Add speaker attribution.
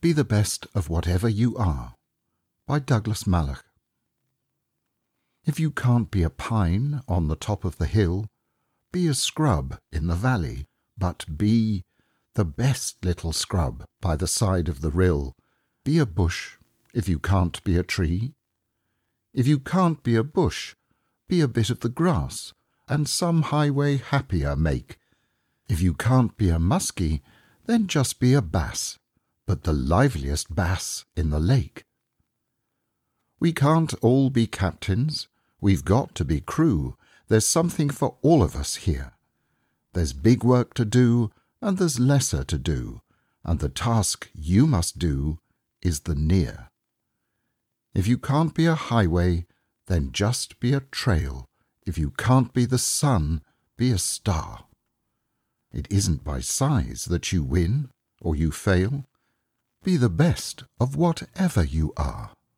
Speaker 1: Be the best of whatever you are. By Douglas Malloch. If you can't be a pine on the top of the hill, be a scrub in the valley, but be the best little scrub by the side of the rill. Be a bush if you can't be a tree. If you can't be a bush, be a bit of the grass, and some highway happier make. If you can't be a muskie, then just be a bass, but the liveliest bass in the lake. We can't all be captains, we've got to be crew. There's something for all of us here. There's big work to do, and there's lesser to do, and the task you must do is the near. If you can't be a highway, then just be a trail. If you can't be the sun, be a star. It isn't by size that you win or you fail. Be the best of whatever you are.